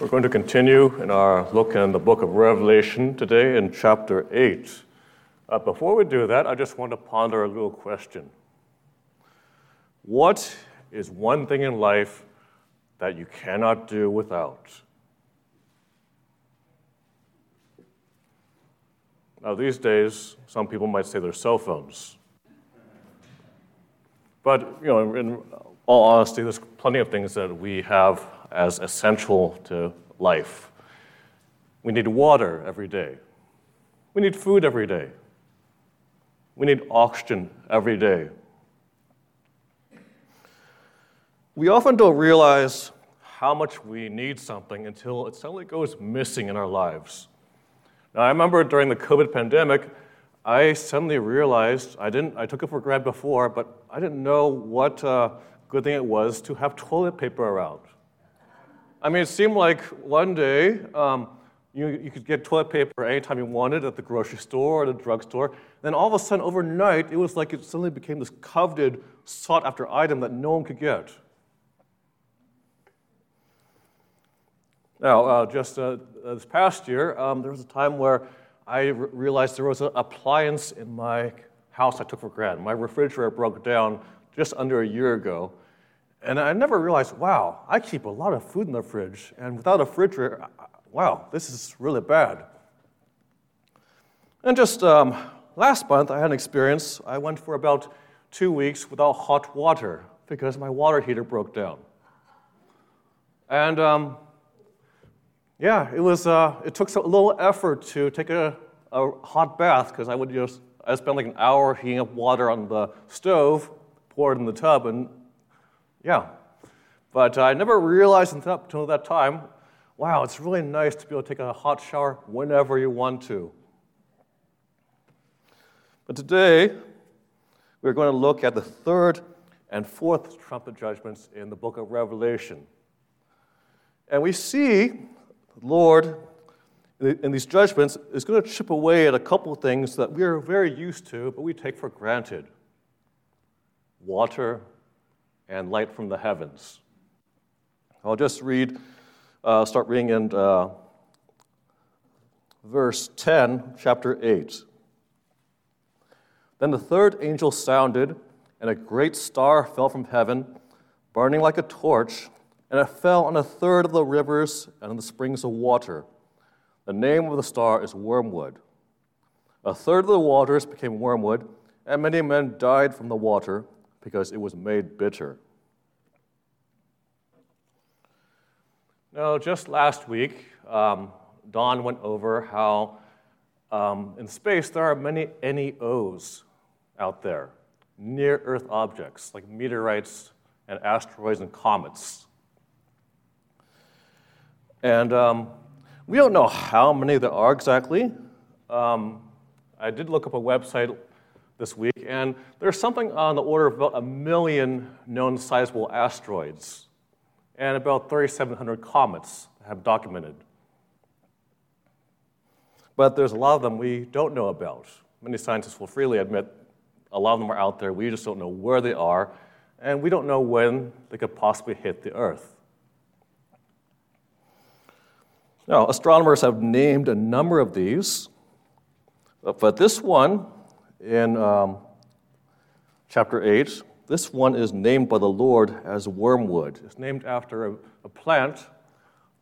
We're going to continue in our look in the book of Revelation today in chapter 8. Uh, before we do that, I just want to ponder a little question. What is one thing in life that you cannot do without? Now, these days, some people might say their cell phones. But, you know, in all honesty, there's plenty of things that we have as essential to life. We need water every day. We need food every day. We need oxygen every day. We often don't realize how much we need something until it suddenly goes missing in our lives. Now, I remember during the COVID pandemic, I suddenly realized I didn't. I took it for granted before, but I didn't know what uh, good thing it was to have toilet paper around. I mean, it seemed like one day um, you, you could get toilet paper anytime you wanted at the grocery store or the drugstore. Then all of a sudden, overnight, it was like it suddenly became this coveted, sought after item that no one could get. Now, uh, just uh, this past year, um, there was a time where I r- realized there was an appliance in my house I took for granted. My refrigerator broke down just under a year ago. And I never realized, wow, I keep a lot of food in the fridge, and without a refrigerator, wow, this is really bad. And just um, last month, I had an experience. I went for about two weeks without hot water because my water heater broke down. And um, yeah, it was. Uh, it took a little effort to take a, a hot bath because I would just. I spent like an hour heating up water on the stove, pour it in the tub, and yeah. But I never realized until that time, wow, it's really nice to be able to take a hot shower whenever you want to. But today, we're going to look at the third and fourth trumpet judgments in the book of Revelation. And we see the Lord in these judgments is going to chip away at a couple of things that we are very used to, but we take for granted water and light from the heavens. I'll just read, uh, start reading in uh, verse 10, chapter 8. Then the third angel sounded, and a great star fell from heaven, burning like a torch, and it fell on a third of the rivers and on the springs of water. The name of the star is Wormwood. A third of the waters became wormwood, and many men died from the water because it was made bitter. Now, just last week, um, Don went over how um, in space there are many NEOs out there, near Earth objects like meteorites and asteroids and comets. And um, we don't know how many there are exactly. Um, I did look up a website this week, and there's something on the order of about a million known sizable asteroids and about 3,700 comets have documented. But there's a lot of them we don't know about. Many scientists will freely admit a lot of them are out there, we just don't know where they are, and we don't know when they could possibly hit the Earth. Now, astronomers have named a number of these, but this one in um, chapter 8, this one is named by the Lord as wormwood. It's named after a, a plant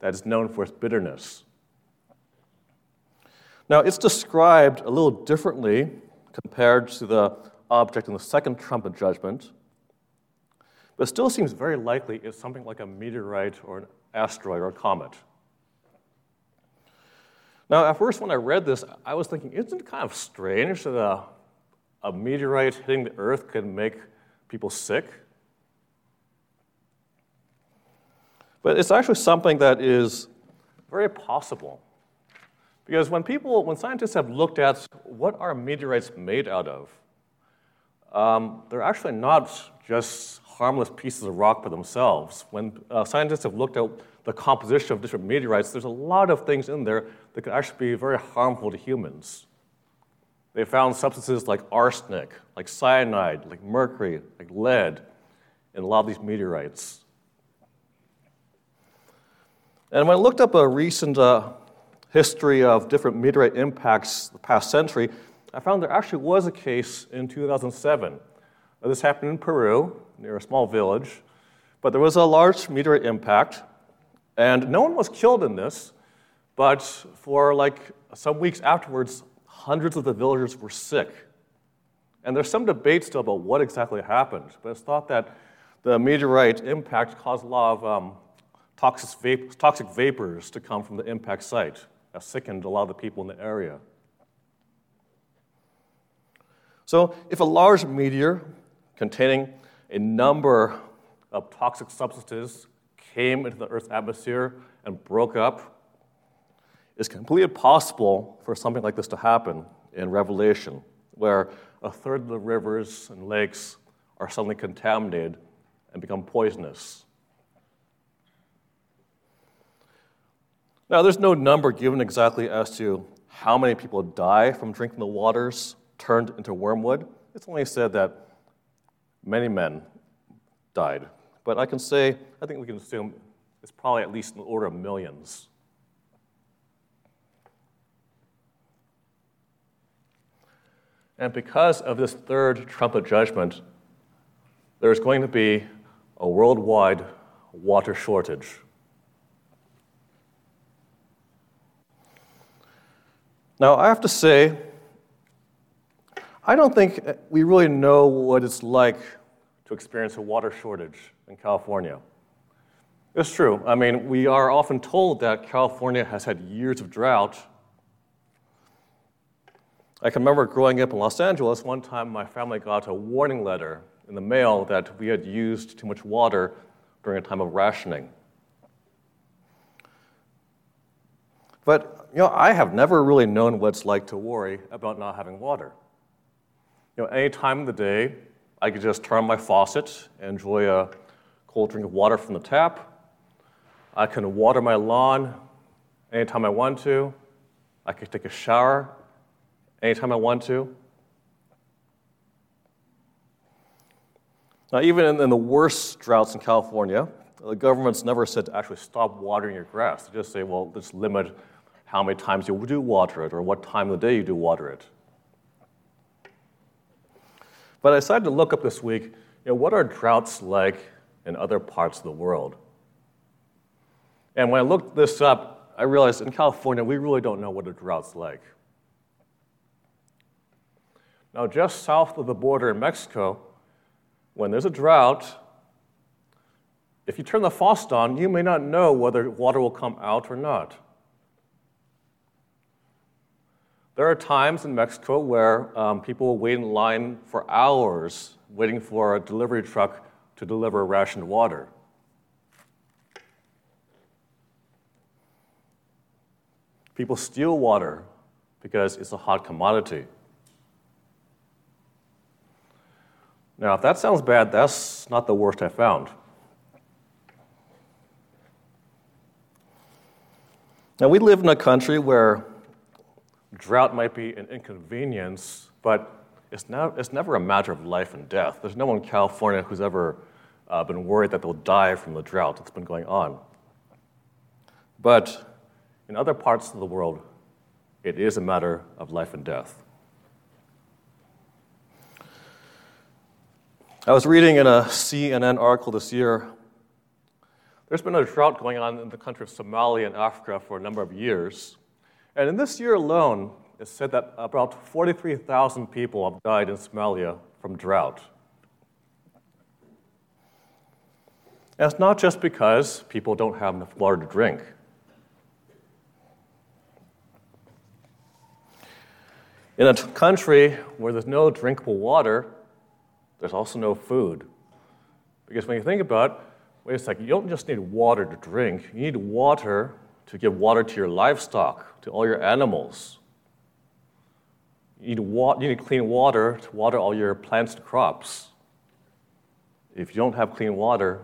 that is known for its bitterness. Now, it's described a little differently compared to the object in the second trumpet judgment, but still seems very likely it's something like a meteorite or an asteroid or a comet. Now, at first, when I read this, I was thinking, isn't it kind of strange that a a meteorite hitting the earth can make people sick. But it's actually something that is very possible. Because when people, when scientists have looked at what are meteorites made out of, um, they're actually not just harmless pieces of rock by themselves. When uh, scientists have looked at the composition of different meteorites, there's a lot of things in there that could actually be very harmful to humans. They found substances like arsenic, like cyanide, like mercury, like lead in a lot of these meteorites. And when I looked up a recent uh, history of different meteorite impacts the past century, I found there actually was a case in 2007. Now, this happened in Peru, near a small village, but there was a large meteorite impact, and no one was killed in this, but for like some weeks afterwards, hundreds of the villagers were sick. And there's some debate still about what exactly happened, but it's thought that the meteorite impact caused a lot of um, toxic, toxic vapors to come from the impact site that sickened a lot of the people in the area. So, if a large meteor containing a number of toxic substances came into the Earth's atmosphere and broke up, it's completely possible for something like this to happen in Revelation, where a third of the rivers and lakes are suddenly contaminated and become poisonous. Now, there's no number given exactly as to how many people die from drinking the waters turned into wormwood. It's only said that many men died. But I can say, I think we can assume it's probably at least in the order of millions. And because of this third trumpet judgment, there's going to be a worldwide water shortage. Now, I have to say, I don't think we really know what it's like to experience a water shortage in California. It's true. I mean, we are often told that California has had years of drought. I can remember growing up in Los Angeles, one time my family got a warning letter in the mail that we had used too much water during a time of rationing. But you know, I have never really known what it's like to worry about not having water. You know, any time of the day, I could just turn on my faucet and enjoy a cold drink of water from the tap. I can water my lawn anytime I want to. I could take a shower anytime I want to. Now, even in, the worst droughts in California, the government's never said to actually stop watering your grass. They just say, well, just limit how many times you do water it or what time of the day you do water it. But I decided to look up this week, you know, what are droughts like in other parts of the world? And when I looked this up, I realized in California, we really don't know what a drought's like. Now, just south of the border in Mexico, when there's a drought, if you turn the faucet on, you may not know whether water will come out or not. There are times in Mexico where um, people will wait in line for hours waiting for a delivery truck to deliver rationed water. People steal water because it's a hot commodity. Now, if that sounds bad, that's not the worst I found. Now, we live in a country where drought might be an inconvenience, but it's, not, it's never a matter of life and death. There's no one in California who's ever uh, been worried that they'll die from the drought that's been going on. But in other parts of the world, it is a matter of life and death. I was reading in a CNN article this year. There's been a drought going on in the country of Somalia in Africa for a number of years. And in this year alone, it's said that about 43,000 people have died in Somalia from drought. And it's not just because people don't have enough water to drink. In a country where there's no drinkable water, there's also no food. Because when you think about it, wait a second, you don't just need water to drink, you need water to give water to your livestock, to all your animals. You need, wa- you need clean water to water all your plants and crops. If you don't have clean water,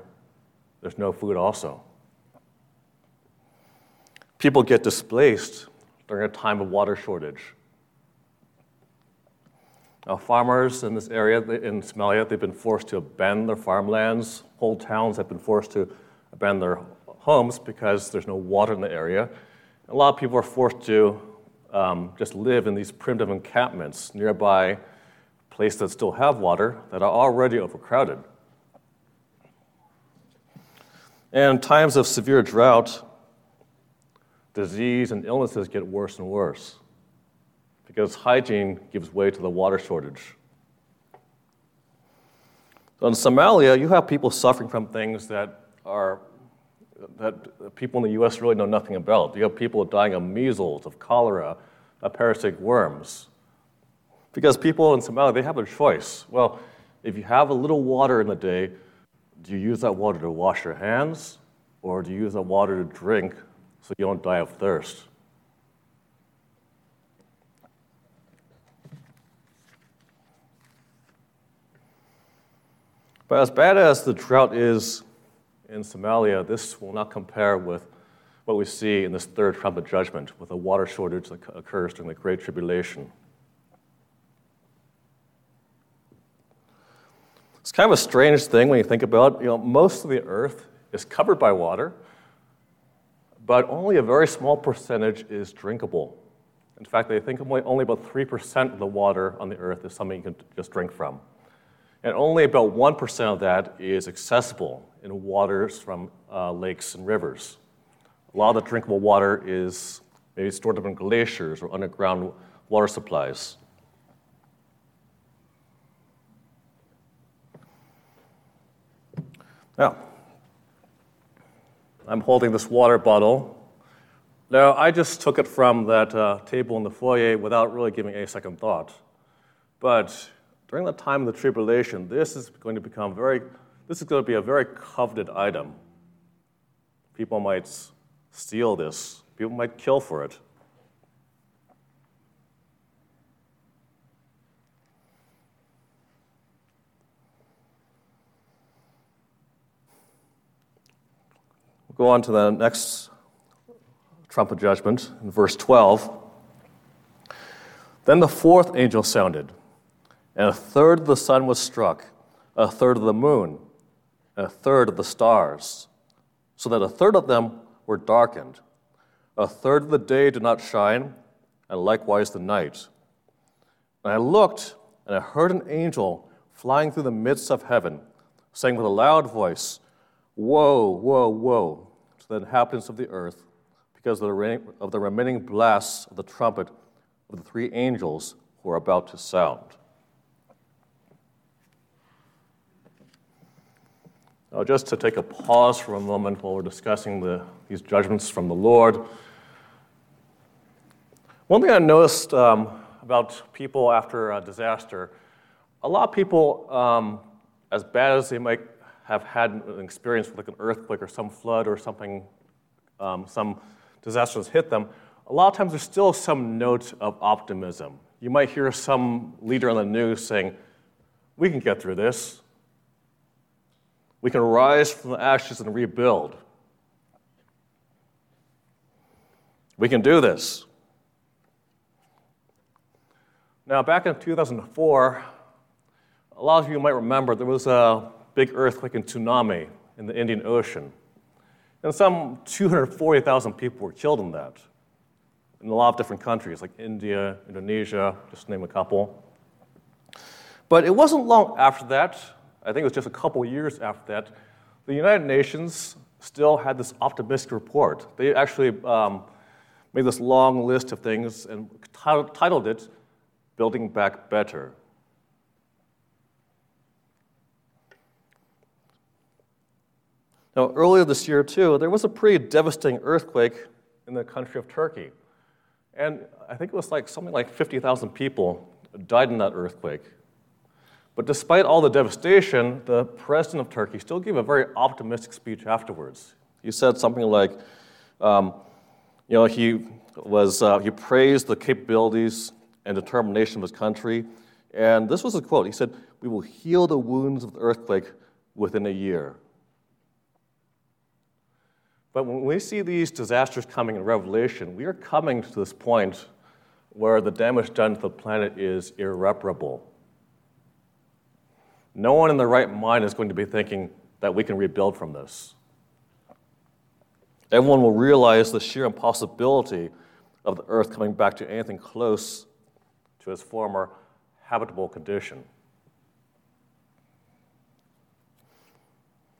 there's no food also. People get displaced during a time of water shortage. Now, farmers in this area, in Somalia, they've been forced to abandon their farmlands. Whole towns have been forced to abandon their homes because there's no water in the area. A lot of people are forced to um, just live in these primitive encampments nearby places that still have water that are already overcrowded. And in times of severe drought, disease and illnesses get worse and worse because hygiene gives way to the water shortage. So in Somalia, you have people suffering from things that are that people in the U.S. really know nothing about. You have people dying of measles, of cholera, of parasitic worms. Because people in Somalia, they have a choice. Well, if you have a little water in the day, do you use that water to wash your hands, or do you use that water to drink so you don't die of thirst? But as bad as the drought is in Somalia, this will not compare with what we see in this third trumpet judgment with a water shortage that occurs during the Great Tribulation. It's kind of a strange thing when you think about it. You know, most of the earth is covered by water, but only a very small percentage is drinkable. In fact, they think only about 3% of the water on the earth is something you can just drink from. And only about 1% of that is accessible in waters from uh, lakes and rivers. A lot of the drinkable water is maybe stored up in glaciers or underground water supplies. Now, I'm holding this water bottle. Now, I just took it from that uh, table in the foyer without really giving a second thought. But during the time of the tribulation, this is going to become very, this is going to be a very coveted item. People might steal this, people might kill for it. Go on to the next trumpet judgment in verse 12. Then the fourth angel sounded, and a third of the sun was struck, a third of the moon, and a third of the stars, so that a third of them were darkened. A third of the day did not shine, and likewise the night. And I looked, and I heard an angel flying through the midst of heaven, saying with a loud voice, Woe, woe, woe to the inhabitants of the earth because of the, of the remaining blasts of the trumpet of the three angels who are about to sound. Just to take a pause for a moment while we're discussing the, these judgments from the Lord, one thing I noticed um, about people after a disaster, a lot of people, um, as bad as they might have had an experience with like an earthquake or some flood or something, um, some disaster has hit them, a lot of times there's still some note of optimism. You might hear some leader on the news saying, We can get through this. We can rise from the ashes and rebuild. We can do this. Now, back in 2004, a lot of you might remember there was a big earthquake and tsunami in the Indian Ocean. And some 240,000 people were killed in that, in a lot of different countries, like India, Indonesia, just name a couple. But it wasn't long after that, I think it was just a couple years after that, the United Nations still had this optimistic report. They actually um, made this long list of things and titled it Building Back Better. Now, earlier this year, too, there was a pretty devastating earthquake in the country of Turkey. And I think it was like something like 50,000 people died in that earthquake. But despite all the devastation, the president of Turkey still gave a very optimistic speech afterwards. He said something like, um, you know, he, was, uh, he praised the capabilities and determination of his country. And this was a quote. He said, We will heal the wounds of the earthquake within a year. But when we see these disasters coming in Revelation, we are coming to this point where the damage done to the planet is irreparable. No one in their right mind is going to be thinking that we can rebuild from this. everyone will realize the sheer impossibility of the earth coming back to anything close to its former habitable condition.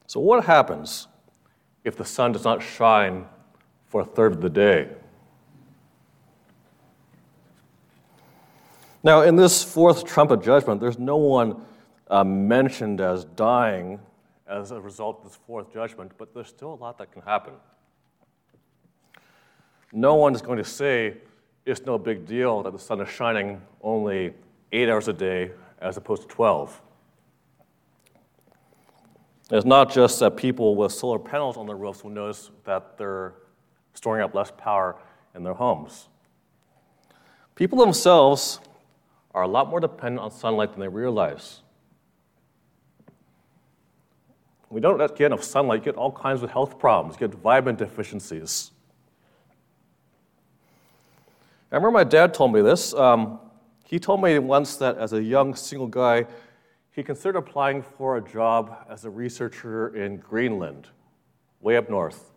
So, what happens if the sun does not shine for a third of the day? Now, in this fourth trumpet judgment, there's no one uh, mentioned as dying as a result of this fourth judgment, but there's still a lot that can happen. No one is going to say it's no big deal that the sun is shining only eight hours a day as opposed to 12. It's not just that people with solar panels on their roofs will notice that they're storing up less power in their homes. People themselves are a lot more dependent on sunlight than they realize. We don't get enough sunlight, you get all kinds of health problems, you get vitamin deficiencies. I remember my dad told me this. Um, he told me once that as a young single guy, he considered applying for a job as a researcher in Greenland, way up north.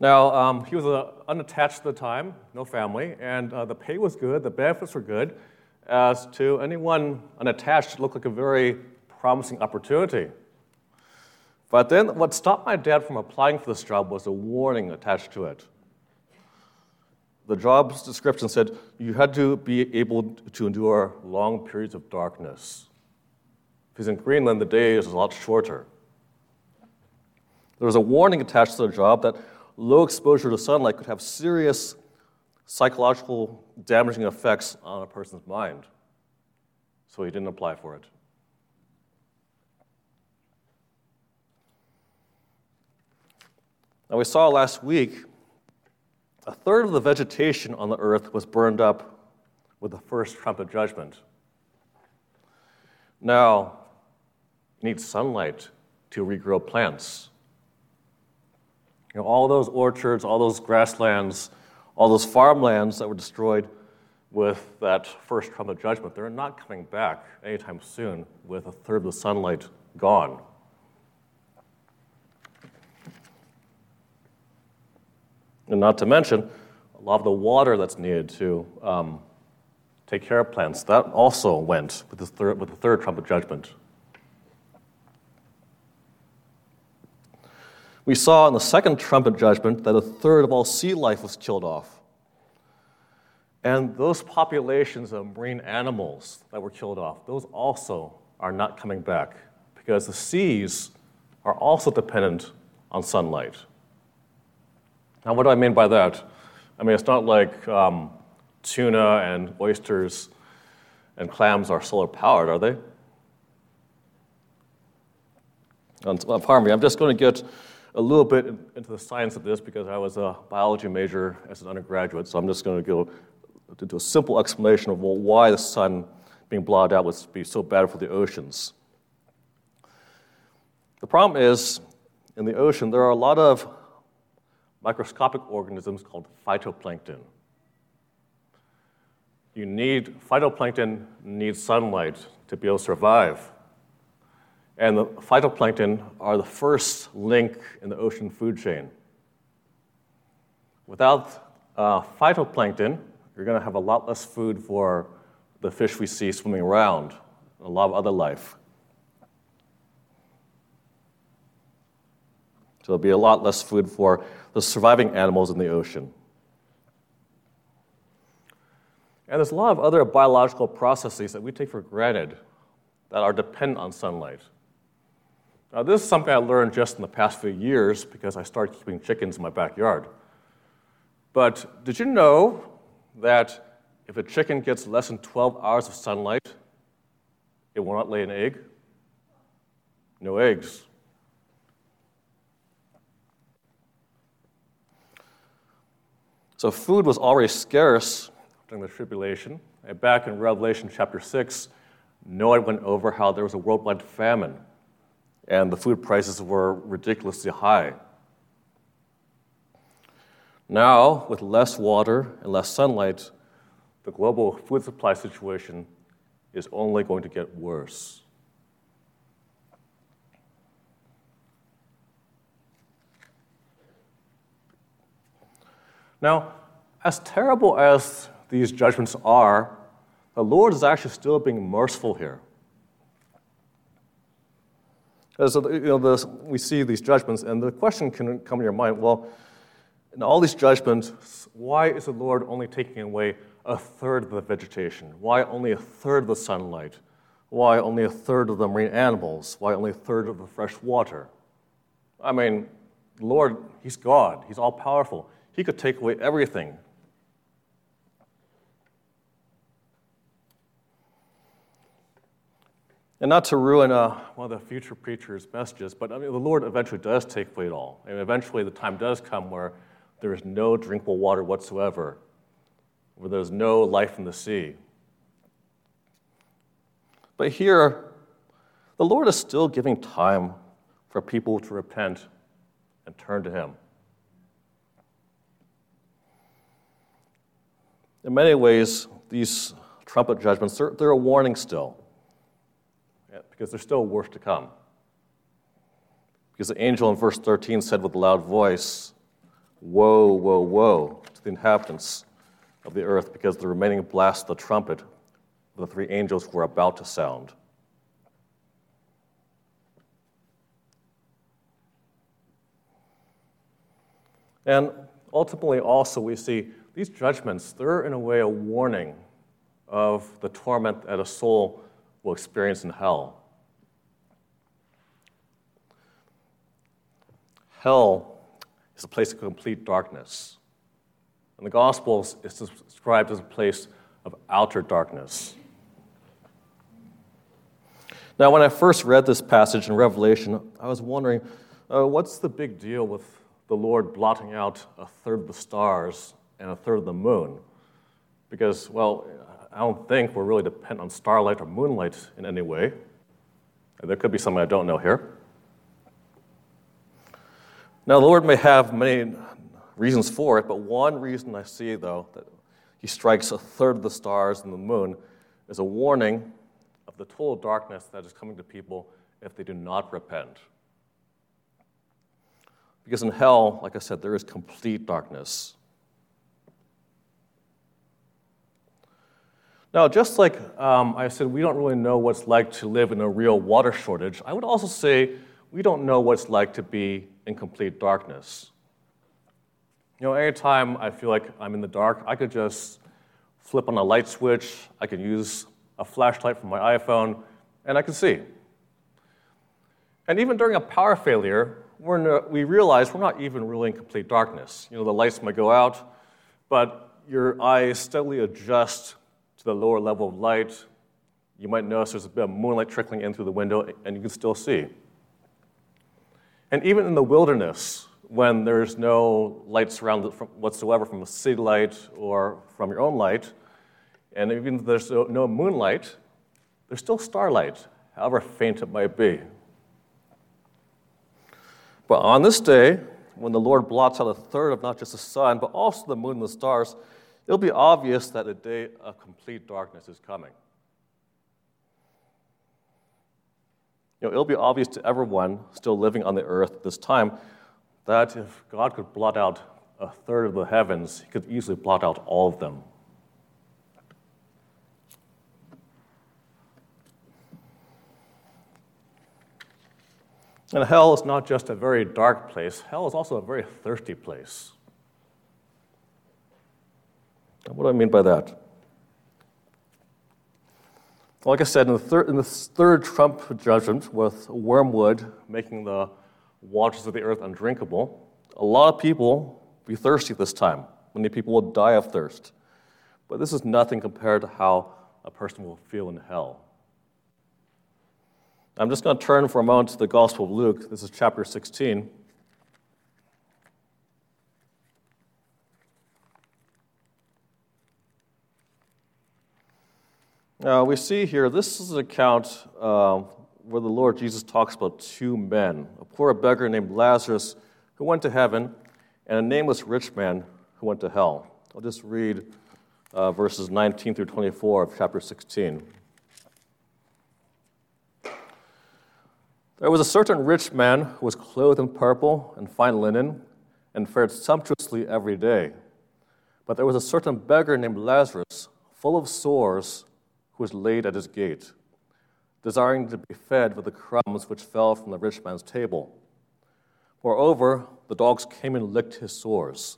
Now, um, he was uh, unattached at the time, no family, and uh, the pay was good, the benefits were good. As to anyone unattached, it looked like a very promising opportunity. But then what stopped my dad from applying for this job was a warning attached to it the job description said you had to be able to endure long periods of darkness. Because in Greenland, the day is a lot shorter. There was a warning attached to the job that low exposure to sunlight could have serious psychological damaging effects on a person's mind. So he didn't apply for it. Now, we saw last week a third of the vegetation on the earth was burned up with the first trumpet judgment. Now, you need sunlight to regrow plants. You know, all those orchards, all those grasslands, all those farmlands that were destroyed with that first trumpet judgment, they're not coming back anytime soon with a third of the sunlight gone. And not to mention, a lot of the water that's needed to um, take care of plants, that also went with the third, with the third trumpet judgment. We saw in the second trumpet judgment that a third of all sea life was killed off. And those populations of marine animals that were killed off, those also are not coming back because the seas are also dependent on sunlight. Now, what do I mean by that? I mean, it's not like um, tuna and oysters and clams are solar powered, are they? And, uh, pardon me, I'm just going to get a little bit into the science of this because I was a biology major as an undergraduate, so I'm just going to go into a simple explanation of well, why the sun being blotted out would be so bad for the oceans. The problem is, in the ocean, there are a lot of microscopic organisms called phytoplankton. You need, phytoplankton needs sunlight to be able to survive. And the phytoplankton are the first link in the ocean food chain. Without uh, phytoplankton, you're going to have a lot less food for the fish we see swimming around, and a lot of other life. So there'll be a lot less food for the surviving animals in the ocean. And there's a lot of other biological processes that we take for granted that are dependent on sunlight. Now, this is something I learned just in the past few years because I started keeping chickens in my backyard. But did you know that if a chicken gets less than 12 hours of sunlight, it will not lay an egg? No eggs. So food was already scarce during the tribulation. And back in Revelation chapter 6, Noah went over how there was a worldwide famine and the food prices were ridiculously high. Now, with less water and less sunlight, the global food supply situation is only going to get worse. Now, as terrible as these judgments are, the Lord is actually still being merciful here. As you know, the, we see these judgments, and the question can come to your mind well, in all these judgments, why is the Lord only taking away a third of the vegetation? Why only a third of the sunlight? Why only a third of the marine animals? Why only a third of the fresh water? I mean, Lord, He's God, He's all powerful. He could take away everything. And not to ruin uh, one of the future preacher's messages, but I mean, the Lord eventually does take away it all. And eventually, the time does come where there is no drinkable water whatsoever, where there's no life in the sea. But here, the Lord is still giving time for people to repent and turn to Him. In many ways, these trumpet judgments, they're, they're a warning still, because there's still worse to come. Because the angel in verse 13 said with a loud voice, Woe, woe, woe to the inhabitants of the earth, because the remaining blast of the trumpet the three angels were about to sound. And ultimately, also, we see these judgments, they're in a way a warning of the torment that a soul will experience in hell. Hell is a place of complete darkness. And the Gospels is described as a place of outer darkness. Now, when I first read this passage in Revelation, I was wondering uh, what's the big deal with the Lord blotting out a third of the stars and a third of the moon? Because, well, I don't think we're really dependent on starlight or moonlight in any way. There could be something I don't know here. Now, the Lord may have many reasons for it, but one reason I see, though, that He strikes a third of the stars and the moon is a warning of the total darkness that is coming to people if they do not repent. Because in hell, like I said, there is complete darkness. Now, just like um, I said, we don't really know what it's like to live in a real water shortage, I would also say we don't know what it's like to be in complete darkness. You know, anytime I feel like I'm in the dark, I could just flip on a light switch, I could use a flashlight from my iPhone, and I can see. And even during a power failure, we're we realize we're not even really in complete darkness. You know, the lights might go out, but your eyes steadily adjust to the lower level of light. You might notice there's a bit of moonlight trickling in through the window, and you can still see. And even in the wilderness, when there's no lights around whatsoever from a city light or from your own light, and even if there's no moonlight, there's still starlight, however faint it might be. But on this day, when the Lord blots out a third of not just the sun, but also the moon and the stars, it'll be obvious that a day of complete darkness is coming. You know, it'll be obvious to everyone still living on the earth at this time that if God could blot out a third of the heavens, he could easily blot out all of them. And hell is not just a very dark place, hell is also a very thirsty place. What do I mean by that? Like I said, in the, third, in the third Trump judgment, with wormwood making the waters of the earth undrinkable, a lot of people will be thirsty this time. Many people will die of thirst. But this is nothing compared to how a person will feel in hell. I'm just going to turn for a moment to the Gospel of Luke. This is chapter 16. Now, we see here, this is an account uh, where the Lord Jesus talks about two men a poor beggar named Lazarus who went to heaven, and a nameless rich man who went to hell. I'll just read uh, verses 19 through 24 of chapter 16. There was a certain rich man who was clothed in purple and fine linen and fared sumptuously every day. But there was a certain beggar named Lazarus, full of sores, who was laid at his gate, desiring to be fed with the crumbs which fell from the rich man's table. Moreover, the dogs came and licked his sores.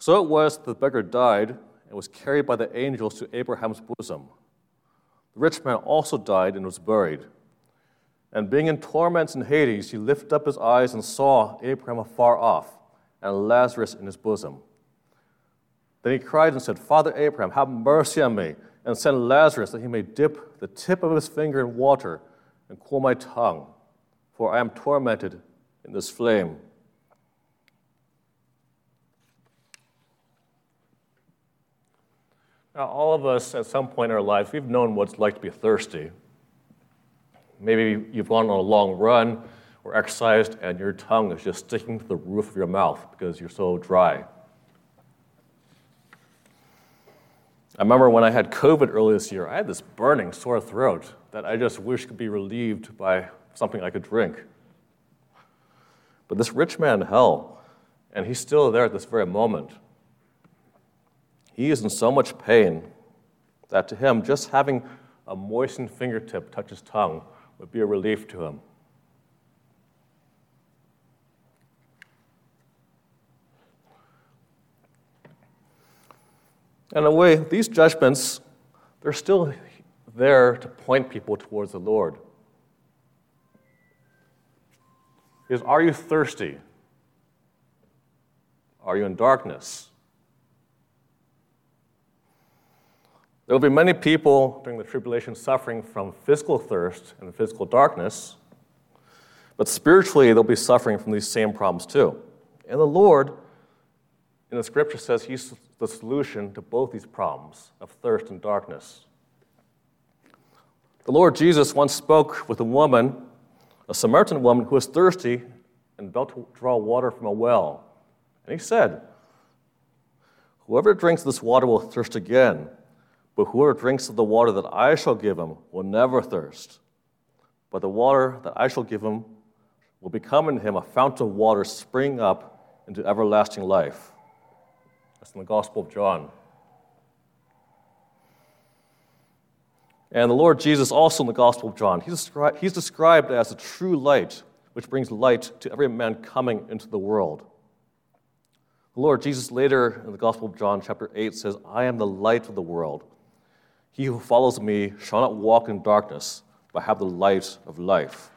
So it was that the beggar died and was carried by the angels to Abraham's bosom. The rich man also died and was buried. And being in torments in Hades, he lifted up his eyes and saw Abraham afar off and Lazarus in his bosom. Then he cried and said, Father Abraham, have mercy on me, and send Lazarus that he may dip the tip of his finger in water and cool my tongue, for I am tormented in this flame. Now, all of us at some point in our lives, we've known what it's like to be thirsty. Maybe you've gone on a long run or exercised and your tongue is just sticking to the roof of your mouth because you're so dry. I remember when I had COVID earlier this year, I had this burning sore throat that I just wish could be relieved by something I could drink. But this rich man in hell, and he's still there at this very moment, he is in so much pain that to him, just having a moistened fingertip touch his tongue would be a relief to him. In a way, these judgments, they're still there to point people towards the Lord. Is are you thirsty? Are you in darkness? There will be many people during the tribulation suffering from physical thirst and physical darkness, but spiritually they'll be suffering from these same problems too. And the Lord, in the scripture, says He's the solution to both these problems of thirst and darkness. The Lord Jesus once spoke with a woman, a Samaritan woman, who was thirsty and about to draw water from a well. And he said, Whoever drinks this water will thirst again. But whoever drinks of the water that I shall give him will never thirst. But the water that I shall give him will become in him a fountain of water springing up into everlasting life. That's in the Gospel of John. And the Lord Jesus, also in the Gospel of John, he's, descri- he's described as a true light, which brings light to every man coming into the world. The Lord Jesus, later in the Gospel of John, chapter 8, says, I am the light of the world. He who follows me shall not walk in darkness, but have the light of life.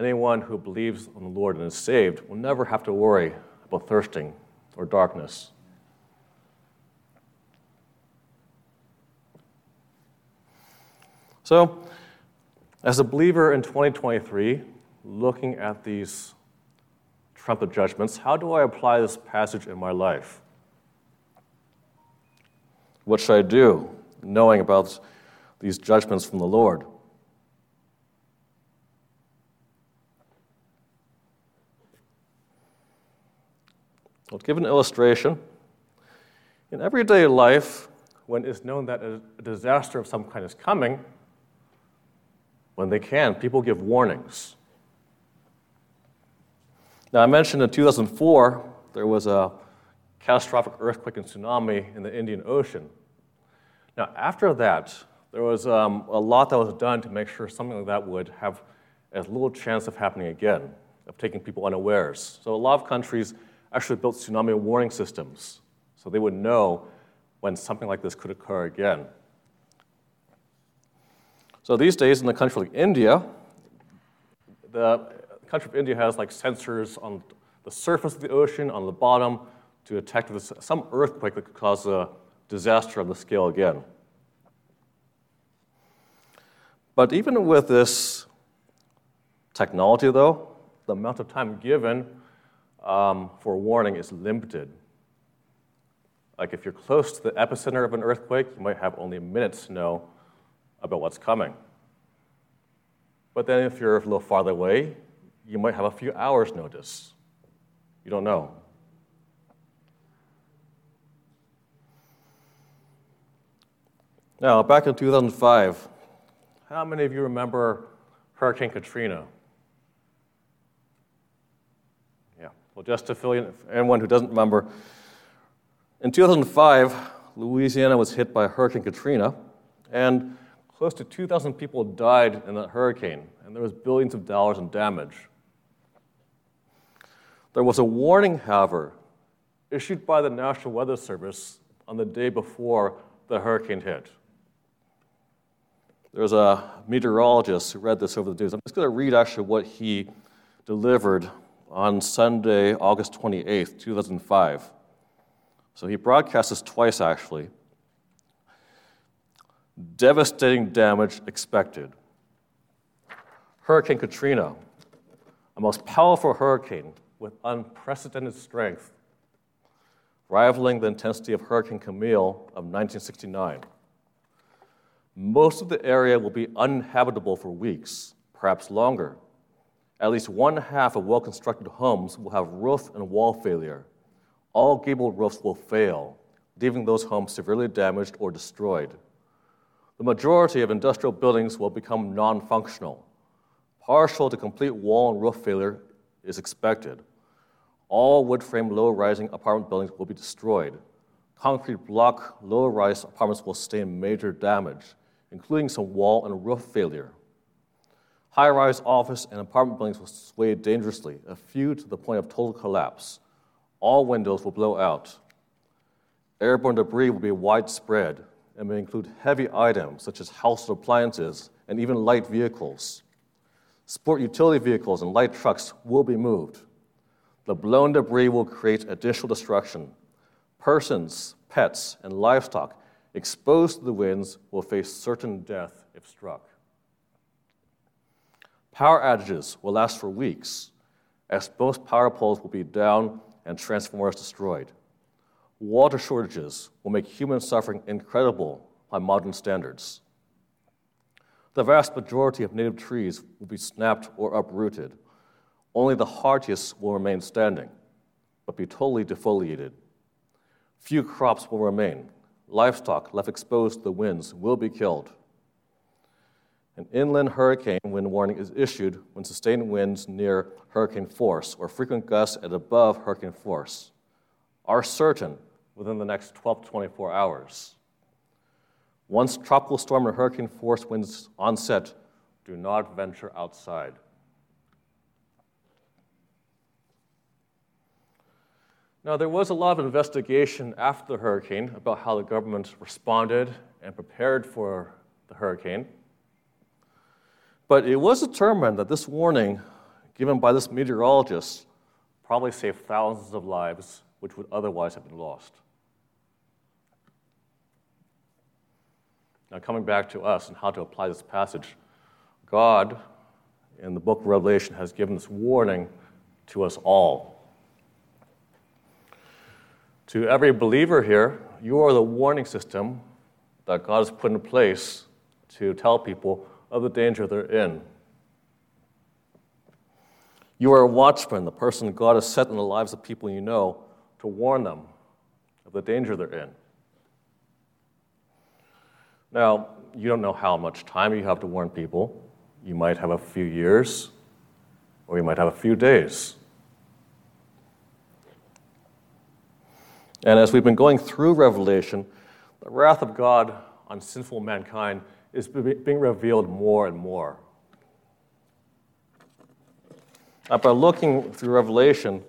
Anyone who believes on the Lord and is saved will never have to worry about thirsting or darkness. So, as a believer in 2023, looking at these trumpet judgments, how do I apply this passage in my life? What should I do, knowing about these judgments from the Lord? I'll give an illustration. In everyday life, when it's known that a disaster of some kind is coming, when they can, people give warnings. Now, I mentioned in 2004 there was a catastrophic earthquake and tsunami in the Indian Ocean. Now, after that, there was um, a lot that was done to make sure something like that would have as little chance of happening again, of taking people unawares. So, a lot of countries actually built tsunami warning systems so they would know when something like this could occur again. So, these days in a country like India, the country of India has like sensors on the surface of the ocean, on the bottom, to detect some earthquake that could cause a disaster on the scale again. But even with this technology, though, the amount of time given um, for warning is limited. Like if you're close to the epicenter of an earthquake, you might have only minutes to know about what's coming. But then if you're a little farther away, you might have a few hours' notice. You don't know. Now, back in 2005, how many of you remember Hurricane Katrina? Just to fill in anyone who doesn't remember, in 2005, Louisiana was hit by Hurricane Katrina, and close to 2,000 people died in that hurricane, and there was billions of dollars in damage. There was a warning, however, issued by the National Weather Service on the day before the hurricane hit. There's a meteorologist who read this over the news. I'm just going to read actually what he delivered on Sunday, August 28th, 2005. So he broadcast this twice actually. Devastating damage expected. Hurricane Katrina, a most powerful hurricane with unprecedented strength, rivaling the intensity of Hurricane Camille of 1969. Most of the area will be uninhabitable for weeks, perhaps longer. At least one half of well constructed homes will have roof and wall failure. All gable roofs will fail, leaving those homes severely damaged or destroyed. The majority of industrial buildings will become non functional. Partial to complete wall and roof failure is expected. All wood frame low rising apartment buildings will be destroyed. Concrete block low rise apartments will sustain major damage, including some wall and roof failure. High rise office and apartment buildings will sway dangerously, a few to the point of total collapse. All windows will blow out. Airborne debris will be widespread and may include heavy items such as household appliances and even light vehicles. Sport utility vehicles and light trucks will be moved. The blown debris will create additional destruction. Persons, pets, and livestock exposed to the winds will face certain death if struck. Power outages will last for weeks, as most power poles will be down and transformers destroyed. Water shortages will make human suffering incredible by modern standards. The vast majority of native trees will be snapped or uprooted. Only the hardiest will remain standing, but be totally defoliated. Few crops will remain. Livestock left exposed to the winds will be killed. An inland hurricane wind warning is issued when sustained winds near hurricane force or frequent gusts at above hurricane force are certain within the next 12 to 24 hours. Once tropical storm or hurricane force winds onset, do not venture outside. Now, there was a lot of investigation after the hurricane about how the government responded and prepared for the hurricane. But it was determined that this warning given by this meteorologist probably saved thousands of lives which would otherwise have been lost. Now, coming back to us and how to apply this passage, God in the book of Revelation has given this warning to us all. To every believer here, you are the warning system that God has put in place to tell people of the danger they're in. You are a watchman, the person God has set in the lives of people you know to warn them of the danger they're in. Now, you don't know how much time you have to warn people. You might have a few years, or you might have a few days. And as we've been going through Revelation, the wrath of God on sinful mankind is being revealed more and more. Now, by looking through Revelation,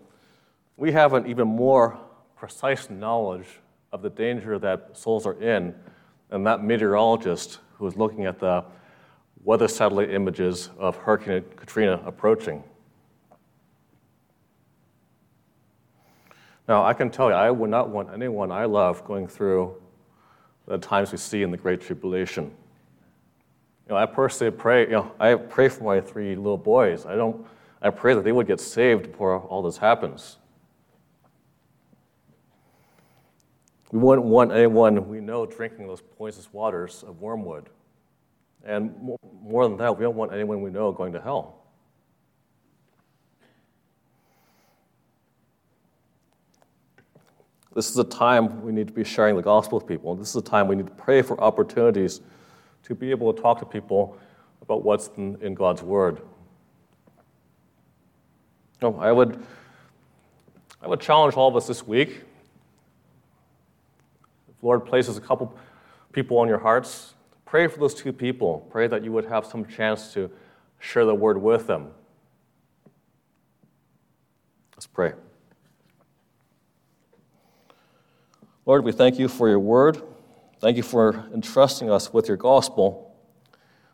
we have an even more precise knowledge of the danger that souls are in than that meteorologist who was looking at the weather satellite images of Hurricane Katrina approaching. Now, I can tell you, I would not want anyone I love going through the times we see in the Great Tribulation. Know, I personally pray, you know, I pray for my three little boys. I don't, I pray that they would get saved before all this happens. We wouldn't want anyone we know drinking those poisonous waters of wormwood. And more than that, we don't want anyone we know going to hell. This is a time we need to be sharing the gospel with people. This is a time we need to pray for opportunities to be able to talk to people about what's in, in God's Word. No, I would I would challenge all of us this week. If Lord places a couple people on your hearts, pray for those two people. Pray that you would have some chance to share the word with them. Let's pray. Lord, we thank you for your word. Thank you for entrusting us with your gospel.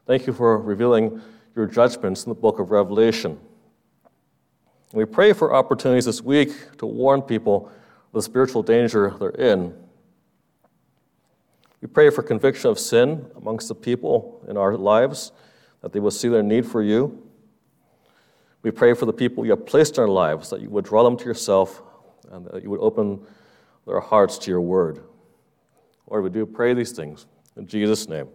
Thank you for revealing your judgments in the book of Revelation. We pray for opportunities this week to warn people of the spiritual danger they're in. We pray for conviction of sin amongst the people in our lives, that they will see their need for you. We pray for the people you have placed in our lives, that you would draw them to yourself and that you would open their hearts to your word. Lord, we do pray these things. In Jesus' name.